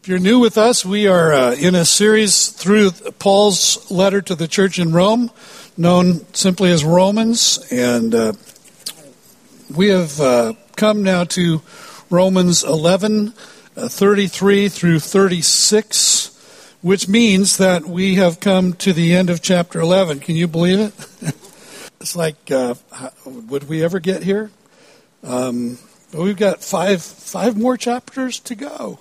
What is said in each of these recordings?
If you're new with us, we are uh, in a series through Paul's letter to the church in Rome, known simply as Romans. And uh, we have uh, come now to Romans 11, uh, 33 through 36, which means that we have come to the end of chapter 11. Can you believe it? it's like, uh, would we ever get here? Um, we've got five, five more chapters to go.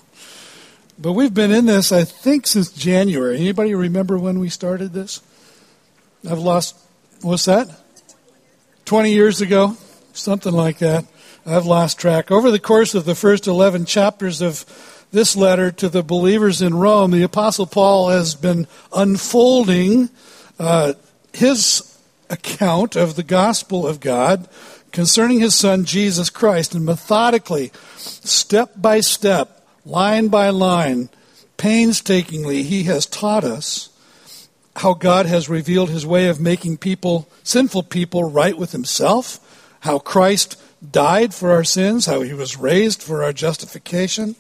But we've been in this, I think, since January. Anybody remember when we started this? I've lost, what's that? 20 years ago? Something like that. I've lost track. Over the course of the first 11 chapters of this letter to the believers in Rome, the Apostle Paul has been unfolding uh, his account of the gospel of God concerning his son Jesus Christ and methodically, step by step, line by line, painstakingly, he has taught us how God has revealed his way of making people, sinful people, right with himself, how Christ died for our sins, how he was raised for our justification,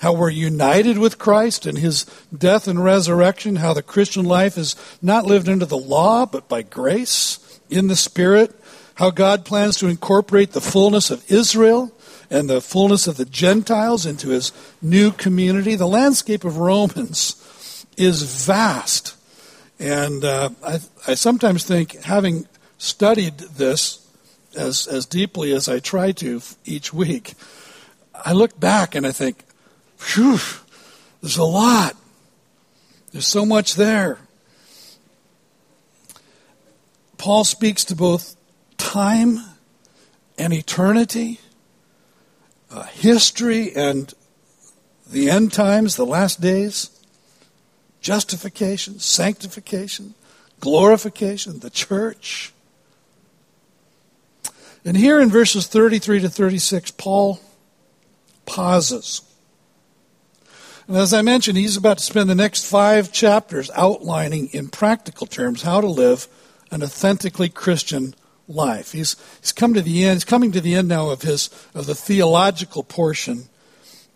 how we're united with Christ in his death and resurrection, how the Christian life is not lived under the law, but by grace in the Spirit, how God plans to incorporate the fullness of Israel and the fullness of the Gentiles into his new community. The landscape of Romans is vast. And uh, I, I sometimes think, having studied this as, as deeply as I try to each week, I look back and I think, phew, there's a lot. There's so much there. Paul speaks to both time and eternity uh, history and the end times, the last days, justification, sanctification, glorification, the church. And here in verses 33 to 36, Paul pauses. And as I mentioned, he's about to spend the next five chapters outlining in practical terms how to live an authentically Christian life. He's, he's come to the end, he's coming to the end now of his of the theological portion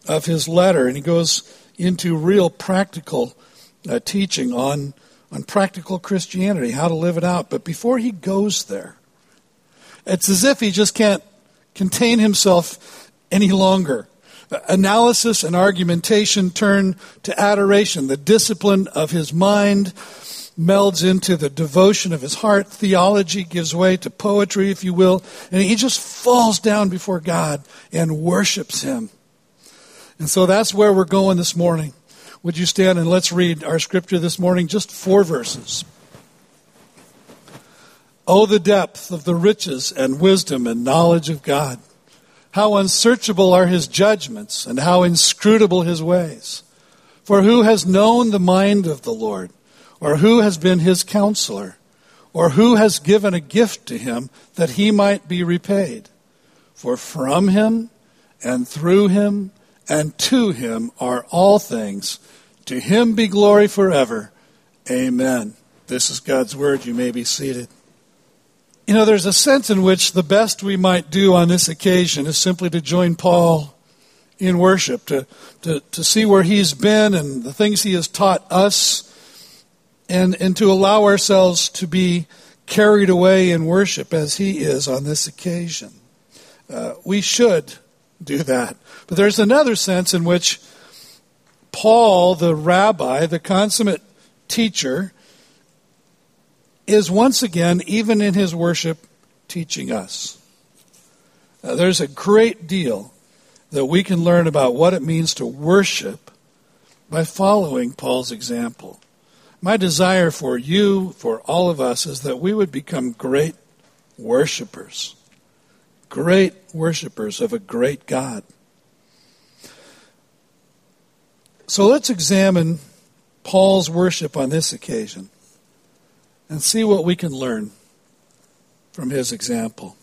of his letter, and he goes into real practical uh, teaching on on practical Christianity, how to live it out. But before he goes there, it's as if he just can't contain himself any longer. Analysis and argumentation turn to adoration, the discipline of his mind, melds into the devotion of his heart. Theology gives way to poetry, if you will. And he just falls down before God and worships him. And so that's where we're going this morning. Would you stand and let's read our scripture this morning, just four verses. Oh, the depth of the riches and wisdom and knowledge of God. How unsearchable are his judgments and how inscrutable his ways. For who has known the mind of the Lord? Or who has been his counselor? Or who has given a gift to him that he might be repaid? For from him and through him and to him are all things. To him be glory forever. Amen. This is God's word. You may be seated. You know, there's a sense in which the best we might do on this occasion is simply to join Paul in worship, to, to, to see where he's been and the things he has taught us and, and to allow ourselves to be carried away in worship as he is on this occasion. Uh, we should do that. But there's another sense in which Paul, the rabbi, the consummate teacher, is once again, even in his worship, teaching us. Uh, there's a great deal that we can learn about what it means to worship by following Paul's example. My desire for you, for all of us, is that we would become great worshipers. Great worshipers of a great God. So let's examine Paul's worship on this occasion and see what we can learn from his example.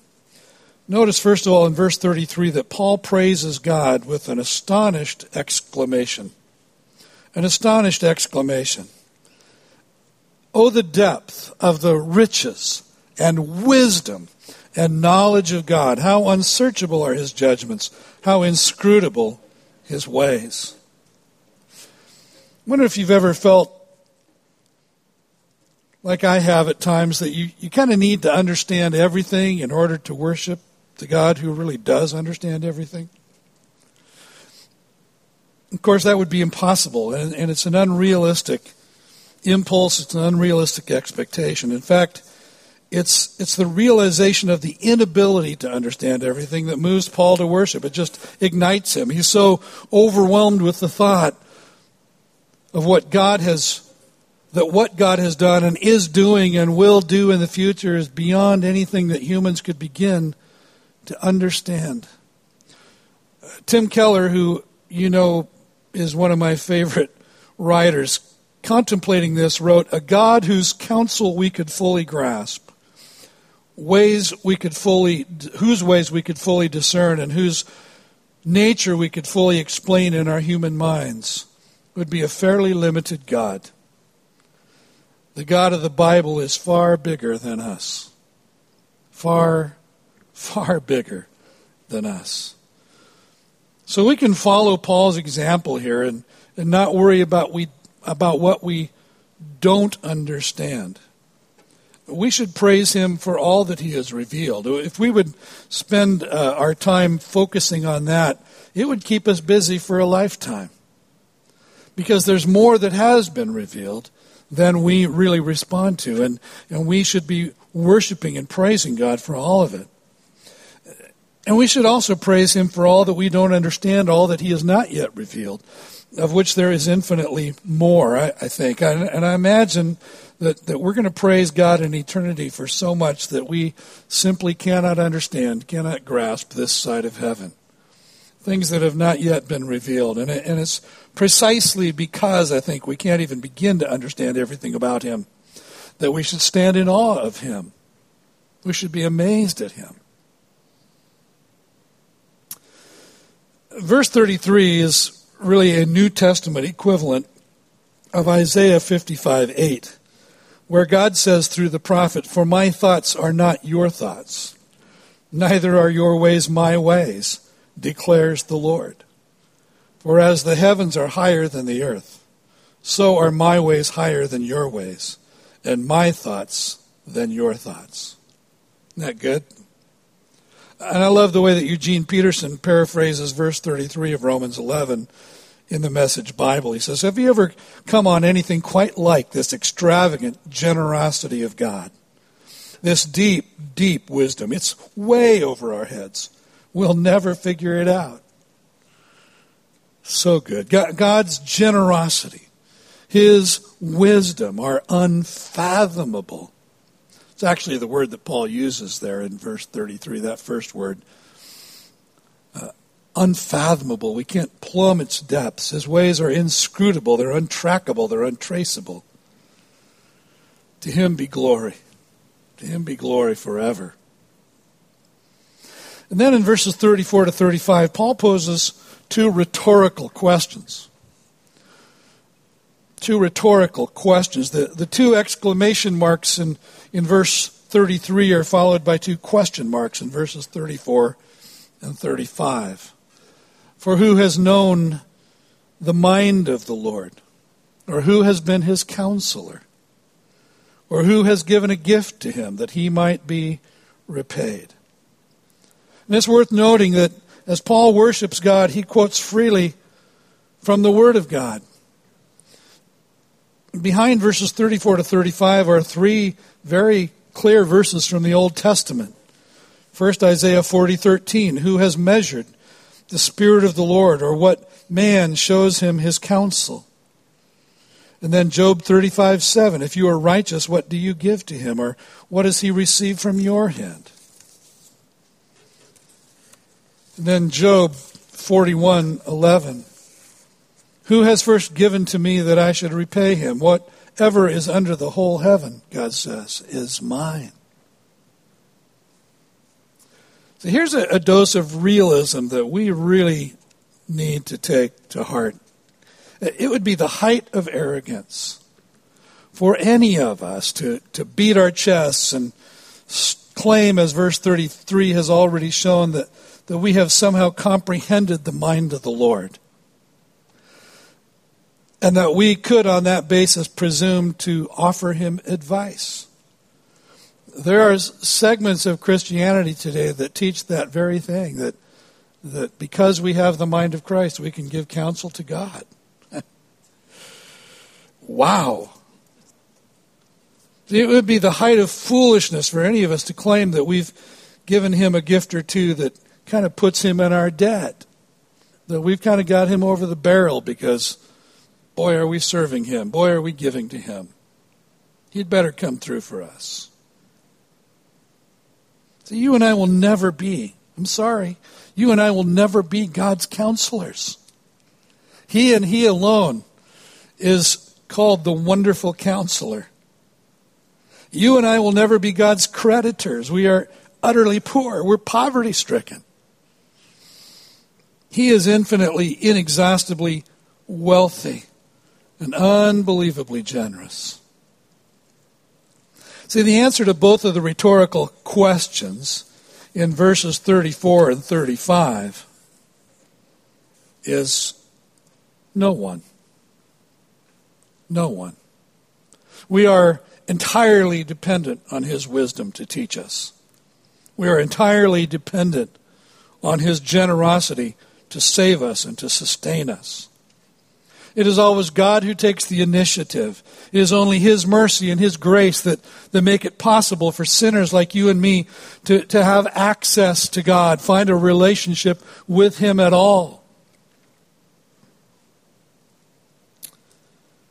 Notice, first of all, in verse 33, that Paul praises God with an astonished exclamation. An astonished exclamation. Oh, the depth of the riches and wisdom and knowledge of God. How unsearchable are his judgments, how inscrutable his ways. I wonder if you've ever felt like I have at times that you, you kind of need to understand everything in order to worship the God who really does understand everything. Of course, that would be impossible, and, and it's an unrealistic impulse, it's an unrealistic expectation. In fact, it's, it's the realization of the inability to understand everything that moves Paul to worship. It just ignites him. He's so overwhelmed with the thought of what God has that what God has done and is doing and will do in the future is beyond anything that humans could begin to understand. Tim Keller, who you know is one of my favorite writers, contemplating this, wrote, A God whose counsel we could fully grasp, ways we could fully, whose ways we could fully discern, and whose nature we could fully explain in our human minds, would be a fairly limited God. The God of the Bible is far bigger than us. Far, far bigger than us. So we can follow Paul's example here and, and not worry about we about what we don't understand. We should praise him for all that he has revealed. If we would spend uh, our time focusing on that, it would keep us busy for a lifetime. Because there's more that has been revealed than we really respond to. And, and we should be worshiping and praising God for all of it. And we should also praise Him for all that we don't understand, all that He has not yet revealed of which there is infinitely more, I, I think. And, and I imagine that, that we're going to praise God in eternity for so much that we simply cannot understand, cannot grasp this side of heaven. Things that have not yet been revealed. And, it, and it's precisely because I think we can't even begin to understand everything about Him that we should stand in awe of Him. We should be amazed at Him. Verse 33 is really a New Testament equivalent of Isaiah 55 8, where God says through the prophet, For my thoughts are not your thoughts, neither are your ways my ways, declares the Lord. For as the heavens are higher than the earth, so are my ways higher than your ways, and my thoughts than your thoughts. Isn't that good? And I love the way that Eugene Peterson paraphrases verse 33 of Romans 11 in the Message Bible. He says, Have you ever come on anything quite like this extravagant generosity of God? This deep, deep wisdom. It's way over our heads. We'll never figure it out. So good. God's generosity, His wisdom are unfathomable. It's actually the word that Paul uses there in verse 33, that first word uh, unfathomable. We can't plumb its depths. His ways are inscrutable, they're untrackable, they're untraceable. To him be glory. To him be glory forever. And then in verses 34 to 35, Paul poses two rhetorical questions. Two rhetorical questions. The, the two exclamation marks in, in verse 33 are followed by two question marks in verses 34 and 35. For who has known the mind of the Lord? Or who has been his counselor? Or who has given a gift to him that he might be repaid? And it's worth noting that as Paul worships God, he quotes freely from the Word of God. Behind verses 34 to 35 are three very clear verses from the Old Testament. First, Isaiah 40, 13. Who has measured the Spirit of the Lord, or what man shows him his counsel. And then Job 35 7. If you are righteous, what do you give to him? Or what does he receive from your hand? And then Job 41 11. Who has first given to me that I should repay him? Whatever is under the whole heaven, God says, is mine. So here's a, a dose of realism that we really need to take to heart. It would be the height of arrogance for any of us to, to beat our chests and claim, as verse 33 has already shown, that, that we have somehow comprehended the mind of the Lord. And that we could, on that basis, presume to offer him advice. There are segments of Christianity today that teach that very thing that, that because we have the mind of Christ, we can give counsel to God. wow. It would be the height of foolishness for any of us to claim that we've given him a gift or two that kind of puts him in our debt. That we've kind of got him over the barrel because Boy, are we serving him. Boy, are we giving to him. He'd better come through for us. So you and I will never be, I'm sorry, you and I will never be God's counselors. He and He alone is called the wonderful counselor. You and I will never be God's creditors. We are utterly poor. We're poverty stricken. He is infinitely, inexhaustibly wealthy and unbelievably generous. See, the answer to both of the rhetorical questions in verses 34 and 35 is no one. No one. We are entirely dependent on His wisdom to teach us. We are entirely dependent on His generosity to save us and to sustain us. It is always God who takes the initiative. It is only His mercy and His grace that, that make it possible for sinners like you and me to, to have access to God, find a relationship with Him at all.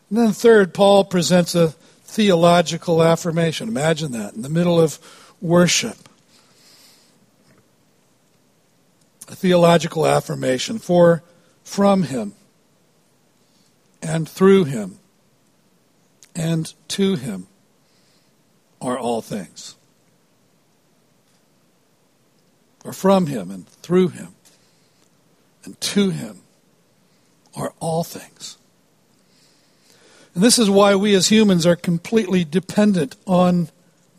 And then, third, Paul presents a theological affirmation. Imagine that in the middle of worship. A theological affirmation for from Him and through him and to him are all things. Or from him and through him and to him are all things. And this is why we as humans are completely dependent on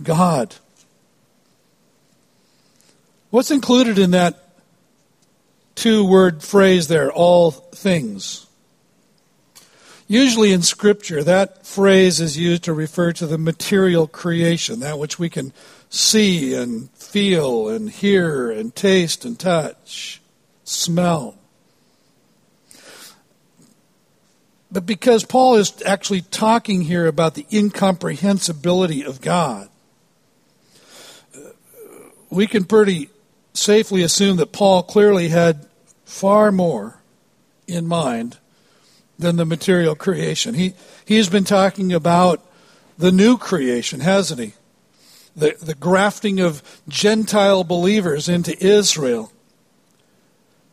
God. What's included in that two word phrase there, all things? Usually in Scripture, that phrase is used to refer to the material creation, that which we can see and feel and hear and taste and touch, smell. But because Paul is actually talking here about the incomprehensibility of God, we can pretty safely assume that Paul clearly had far more in mind than the material creation. He, he's been talking about the new creation, hasn't he? The, the grafting of Gentile believers into Israel.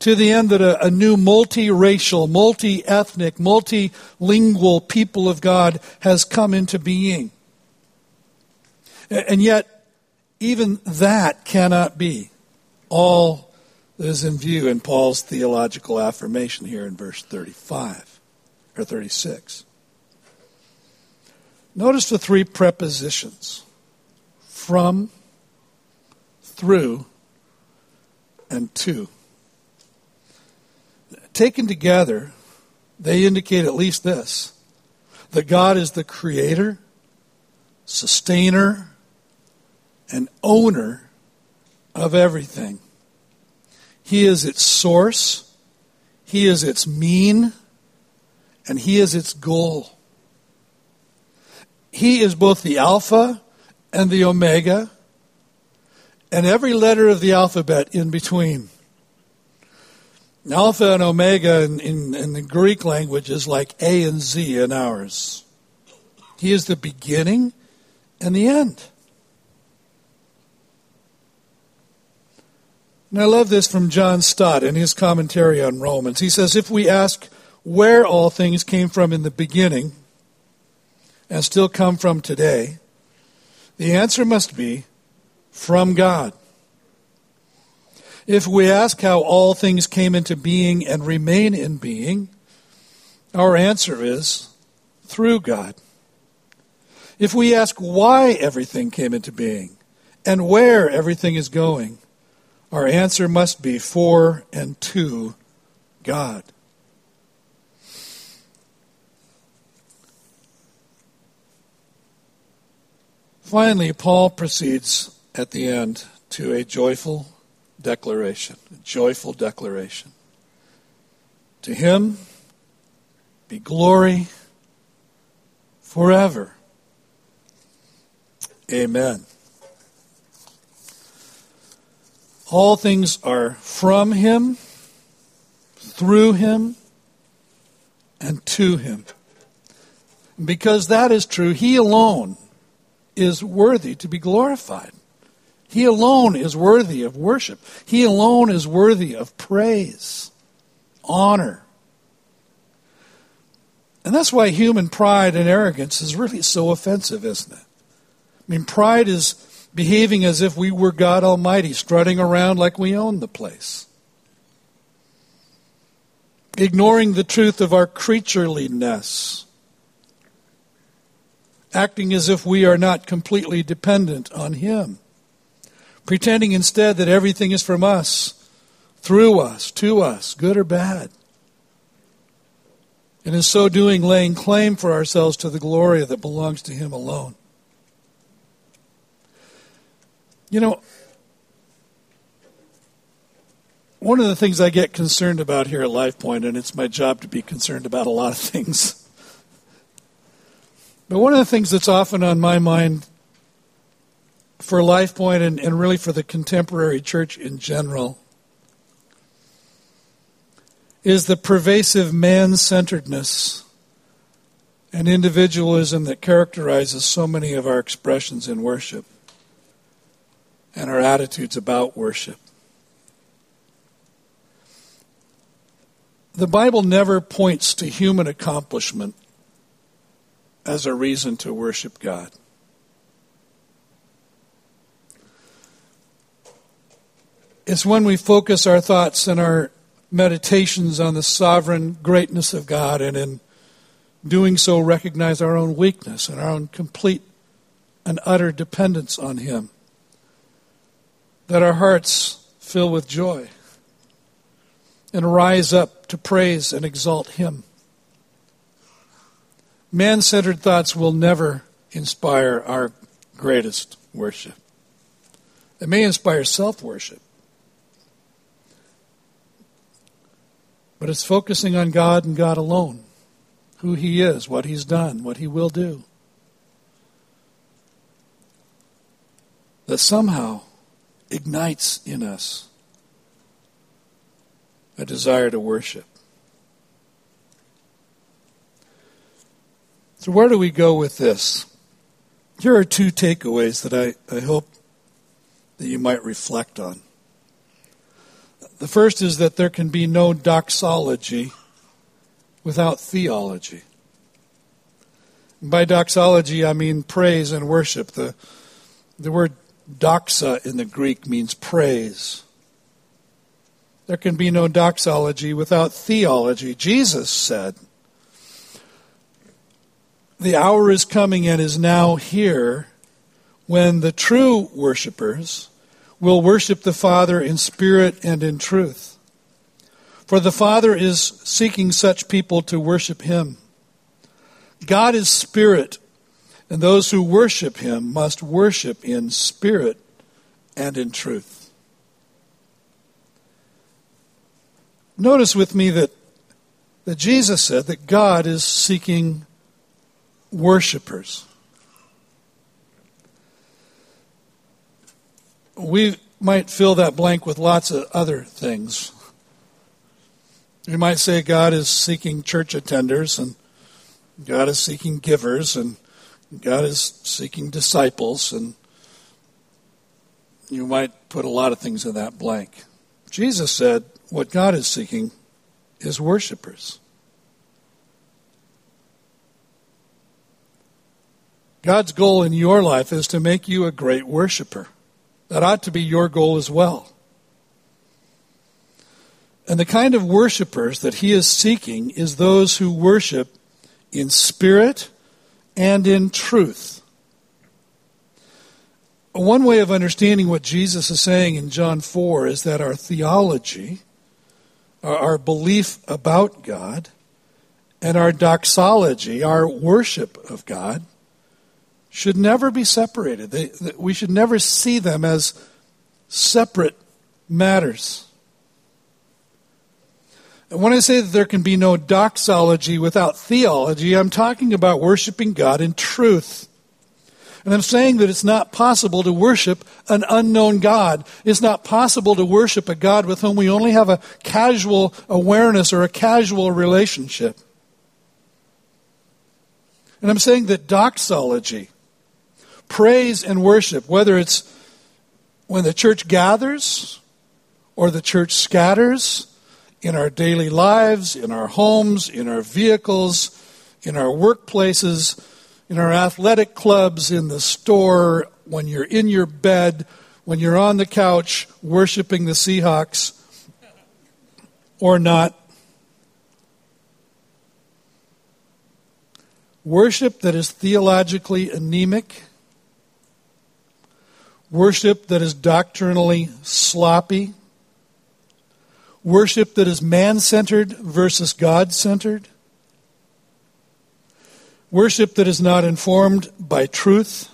To the end that a, a new multiracial, multi ethnic, multilingual people of God has come into being. And yet, even that cannot be all that is in view in Paul's theological affirmation here in verse 35 or 36. Notice the three prepositions from, through, and to. Taken together, they indicate at least this that God is the creator, sustainer, and owner of everything. He is its source, He is its mean, and He is its goal. He is both the Alpha and the Omega, and every letter of the alphabet in between. Alpha and Omega in, in, in, the Greek language is like A and Z in ours. He is the beginning and the end. And I love this from John Stott in his commentary on Romans. He says, If we ask where all things came from in the beginning and still come from today, the answer must be from God. If we ask how all things came into being and remain in being, our answer is through God. If we ask why everything came into being and where everything is going, our answer must be for and to God. Finally, Paul proceeds at the end to a joyful declaration. A joyful declaration. To him be glory forever. Amen. All things are from him, through him, and to him. Because that is true, he alone is worthy to be glorified. He alone is worthy of worship. He alone is worthy of praise, honor. And that's why human pride and arrogance is really so offensive, isn't it? I mean, pride is behaving as if we were God Almighty, strutting around like we own the place. Ignoring the truth of our creatureliness. Acting as if we are not completely dependent on Him pretending instead that everything is from us, through us, to us, good or bad. And in so doing, laying claim for ourselves to the glory that belongs to Him alone. You know, one of the things I get concerned about here at LifePoint, and it's my job to be concerned about a lot of things. But one of the things that's often on my mind for LifePoint and, and really for the contemporary church in general is the pervasive man centeredness and individualism that characterizes so many of our expressions in worship and our attitudes about worship. The Bible never points to human accomplishment as a reason to worship God. It's when we focus our thoughts and our meditations on the sovereign greatness of God and in doing so recognize our own weakness and our own complete and utter dependence on Him. That our hearts fill with joy and rise up to praise and exalt Him. Man centered thoughts will never inspire our greatest worship. They may inspire self worship, But it's focusing on God and God alone, who He is, what He's done, what He will do. That somehow ignites in us a desire to worship. So, where do we go with this? Here are two takeaways that I, I hope that you might reflect on. The first is that there can be no doxology without theology. By doxology, I mean praise and worship. The, the word doxa in the Greek means praise. There can be no doxology without theology. Jesus said, The hour is coming and is now here when the true worshippers will worship the Father in spirit and in truth. For the Father is seeking such people to worship Him. God is spirit, and those who worship Him must worship in spirit and in truth. Notice with me that, that Jesus said that God is seeking worshipers. we might fill that blank with lots of other things. We might say God is seeking church attenders, and God is seeking givers, and God is seeking disciples, and you might put a lot of things in that blank. Jesus said what God is seeking is worshipers. God's goal in your life is to make you a great worshiper. That ought to be your goal as well. And the kind of worshipers that he is seeking is those who worship in spirit and in truth. One way of understanding what Jesus is saying in John 4 is that our theology, our belief about God, and our doxology, our worship of God, should never be separated. They, we should never see them as separate matters. And when I say that there can be no doxology without theology, I'm talking about worshiping God in truth. And I'm saying that it's not possible to worship an unknown God. It's not possible to worship a God with whom we only have a casual awareness or a casual relationship. And I'm saying that doxology, praise and worship, whether it's when the church gathers or the church scatters, in our daily lives, in our homes, in our vehicles, in our workplaces, in our athletic clubs, in the store, when you're in your bed, when you're on the couch worshiping the Seahawks, or not. Worship that is theologically anemic, worship that is doctrinally sloppy, worship that is man centered versus God centered, worship that is not informed by truth,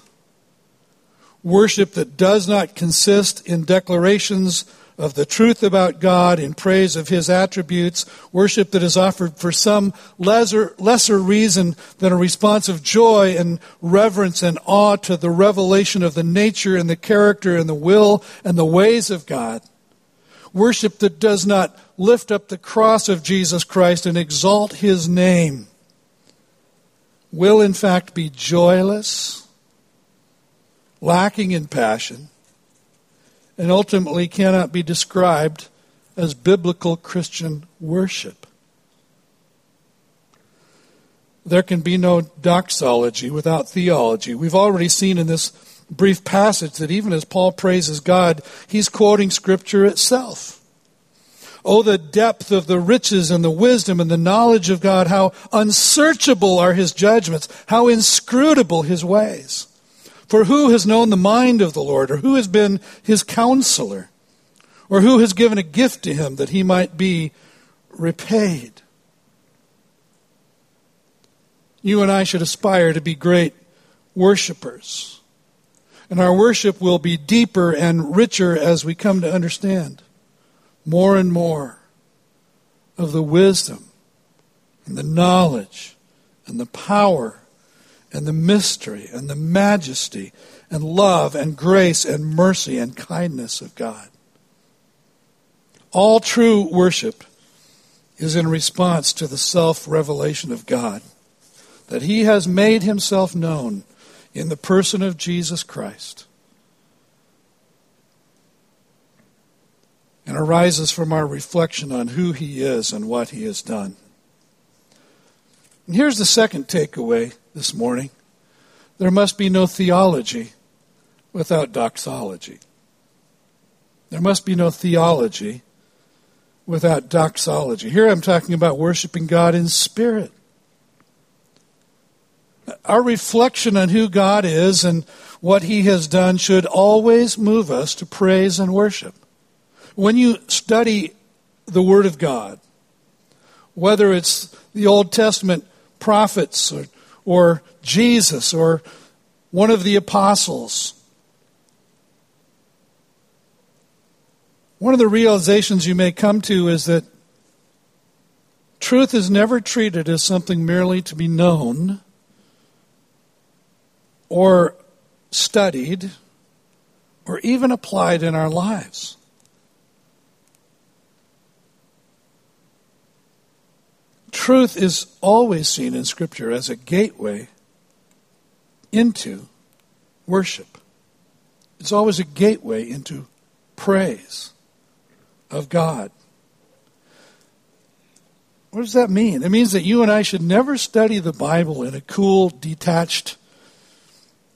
worship that does not consist in declarations of the truth about God in praise of His attributes, worship that is offered for some lesser, lesser reason than a response of joy and reverence and awe to the revelation of the nature and the character and the will and the ways of God. Worship that does not lift up the cross of Jesus Christ and exalt his name will in fact be joyless, lacking in passion, and ultimately cannot be described as biblical Christian worship. There can be no doxology without theology. We've already seen in this brief passage that even as Paul praises God, he's quoting Scripture itself. Oh, the depth of the riches and the wisdom and the knowledge of God, how unsearchable are his judgments, how inscrutable his ways. For who has known the mind of the Lord, or who has been his counselor, or who has given a gift to him that he might be repaid? You and I should aspire to be great worshippers and our worship will be deeper and richer as we come to understand more and more of the wisdom and the knowledge and the power and the mystery and the majesty and love and grace and mercy and kindness of God. All true worship is in response to the self revelation of God, that He has made Himself known in the person of Jesus Christ and arises from our reflection on who he is and what he has done. And here's the second takeaway this morning there must be no theology without doxology. There must be no theology without doxology. Here I'm talking about worshiping God in spirit our reflection on who God is and what He has done should always move us to praise and worship. When you study the Word of God, whether it's the Old Testament prophets or, or Jesus or one of the apostles, one of the realizations you may come to is that truth is never treated as something merely to be known or studied or even applied in our lives. Truth is always seen in Scripture as a gateway into worship. It's always a gateway into praise of God. What does that mean? It means that you and I should never study the Bible in a cool, detached,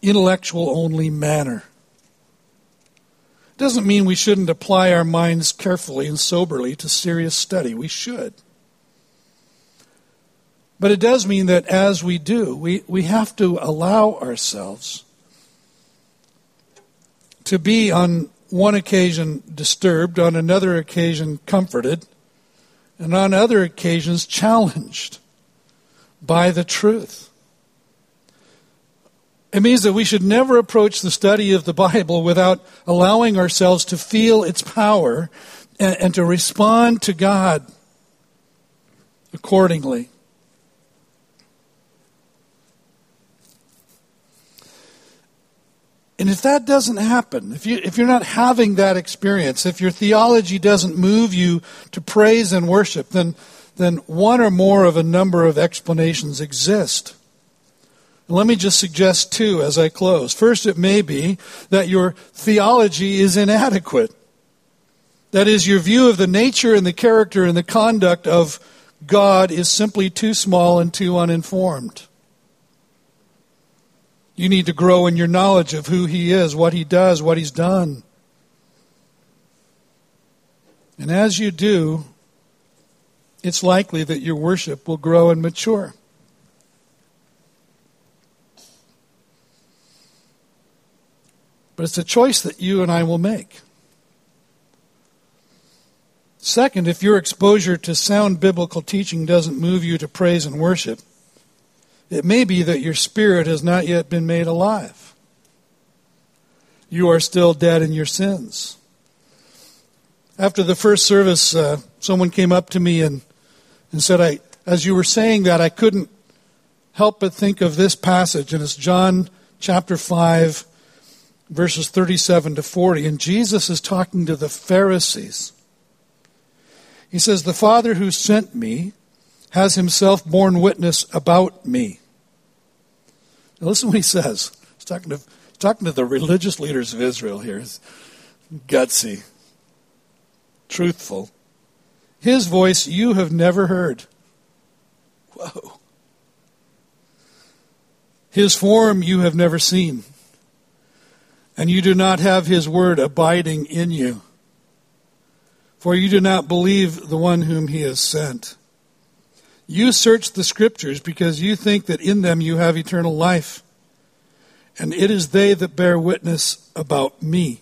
intellectual only manner. It doesn't mean we shouldn't apply our minds carefully and soberly to serious study. We should. But it does mean that as we do, we, we have to allow ourselves to be on one occasion disturbed, on another occasion comforted, and on other occasions challenged by the truth. It means that we should never approach the study of the Bible without allowing ourselves to feel its power and, and to respond to God accordingly. And if that doesn't happen, if, you, if you're not having that experience, if your theology doesn't move you to praise and worship, then, then one or more of a number of explanations exist. Let me just suggest two as I close. First, it may be that your theology is inadequate. That is, your view of the nature and the character and the conduct of God is simply too small and too uninformed. You need to grow in your knowledge of who He is, what He does, what He's done. And as you do, it's likely that your worship will grow and mature. But it's a choice that you and I will make. Second, if your exposure to sound biblical teaching doesn't move you to praise and worship, it may be that your spirit has not yet been made alive. You are still dead in your sins. After the first service, uh, someone came up to me and, and said, I, as you were saying that, I couldn't help but think of this passage, and it's John chapter 5, verses 37 to 40. And Jesus is talking to the Pharisees. He says, The Father who sent me has himself borne witness about me. Now listen what he says. He's talking to, talking to the religious leaders of Israel here. He's gutsy, truthful. His voice you have never heard. Whoa. His form you have never seen. And you do not have his word abiding in you. For you do not believe the one whom he has sent. You search the scriptures because you think that in them you have eternal life. And it is they that bear witness about me.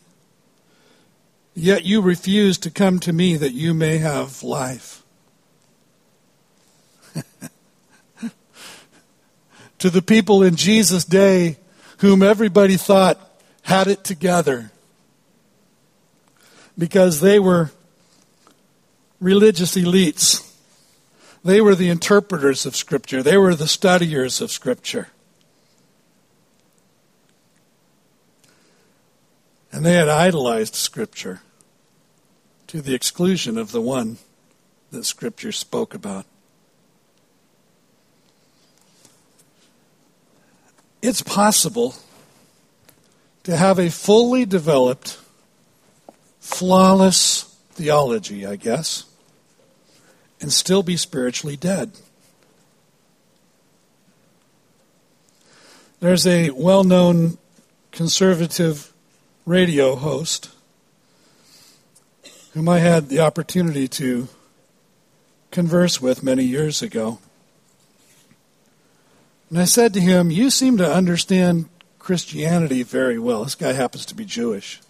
Yet you refuse to come to me that you may have life. to the people in Jesus' day whom everybody thought had it together because they were religious elites. They were the interpreters of Scripture, they were the studiers of Scripture. And they had idolized Scripture to the exclusion of the one that Scripture spoke about. It's possible to have a fully developed, flawless theology, I guess and still be spiritually dead. There's a well known conservative radio host whom I had the opportunity to converse with many years ago. And I said to him, You seem to understand Christianity very well. This guy happens to be Jewish.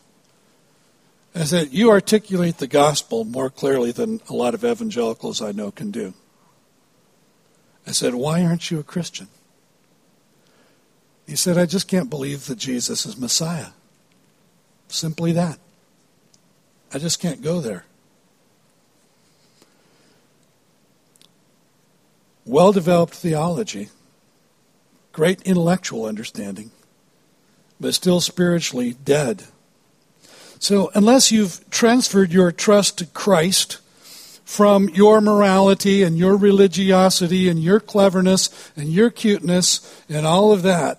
I said, You articulate the gospel more clearly than a lot of evangelicals I know can do. I said, Why aren't you a Christian? He said, I just can't believe that Jesus is Messiah. Simply that. I just can't go there. Well developed theology, great intellectual understanding, but still spiritually dead so, unless you've transferred your trust to Christ from your morality and your religiosity and your cleverness and your cuteness and all of that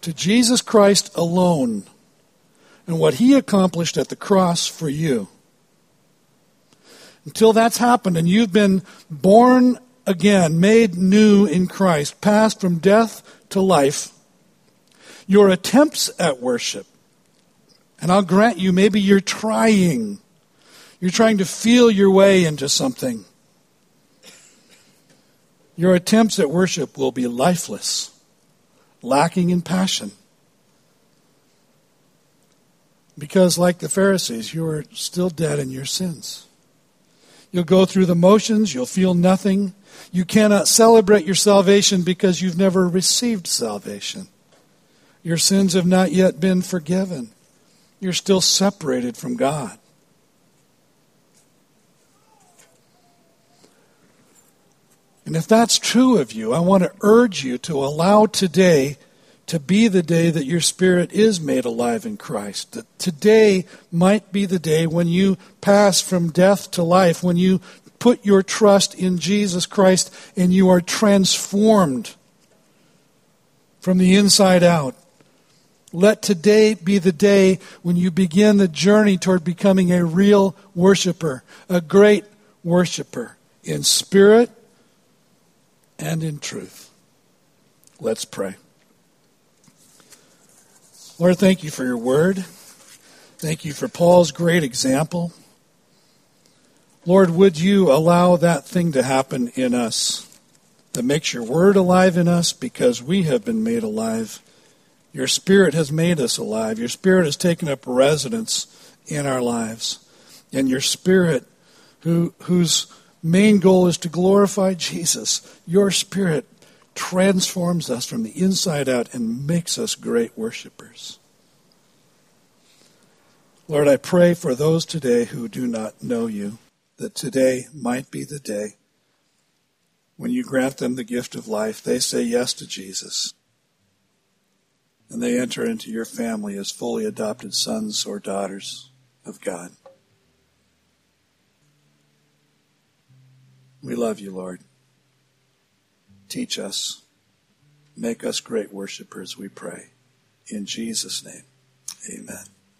to Jesus Christ alone and what he accomplished at the cross for you, until that's happened and you've been born again, made new in Christ, passed from death to life your attempts at worship. And I'll grant you, maybe you're trying. You're trying to feel your way into something. Your attempts at worship will be lifeless, lacking in passion. Because, like the Pharisees, you are still dead in your sins. You'll go through the motions, you'll feel nothing. You cannot celebrate your salvation because you've never received salvation. Your sins have not yet been forgiven. You're still separated from God. And if that's true of you, I want to urge you to allow today to be the day that your spirit is made alive in Christ. That today might be the day when you pass from death to life, when you put your trust in Jesus Christ and you are transformed from the inside out. Let today be the day when you begin the journey toward becoming a real worshiper, a great worshiper in spirit and in truth. Let's pray. Lord, thank you for your word. Thank you for Paul's great example. Lord, would you allow that thing to happen in us that makes your word alive in us because we have been made alive? Your spirit has made us alive. Your spirit has taken up residence in our lives. And your spirit, who, whose main goal is to glorify Jesus, your spirit transforms us from the inside out and makes us great worshipers. Lord, I pray for those today who do not know you, that today might be the day when you grant them the gift of life. They say yes to Jesus and they enter into your family as fully adopted sons or daughters of God. We love you, Lord. Teach us. Make us great worshipers, we pray. In Jesus' name, amen.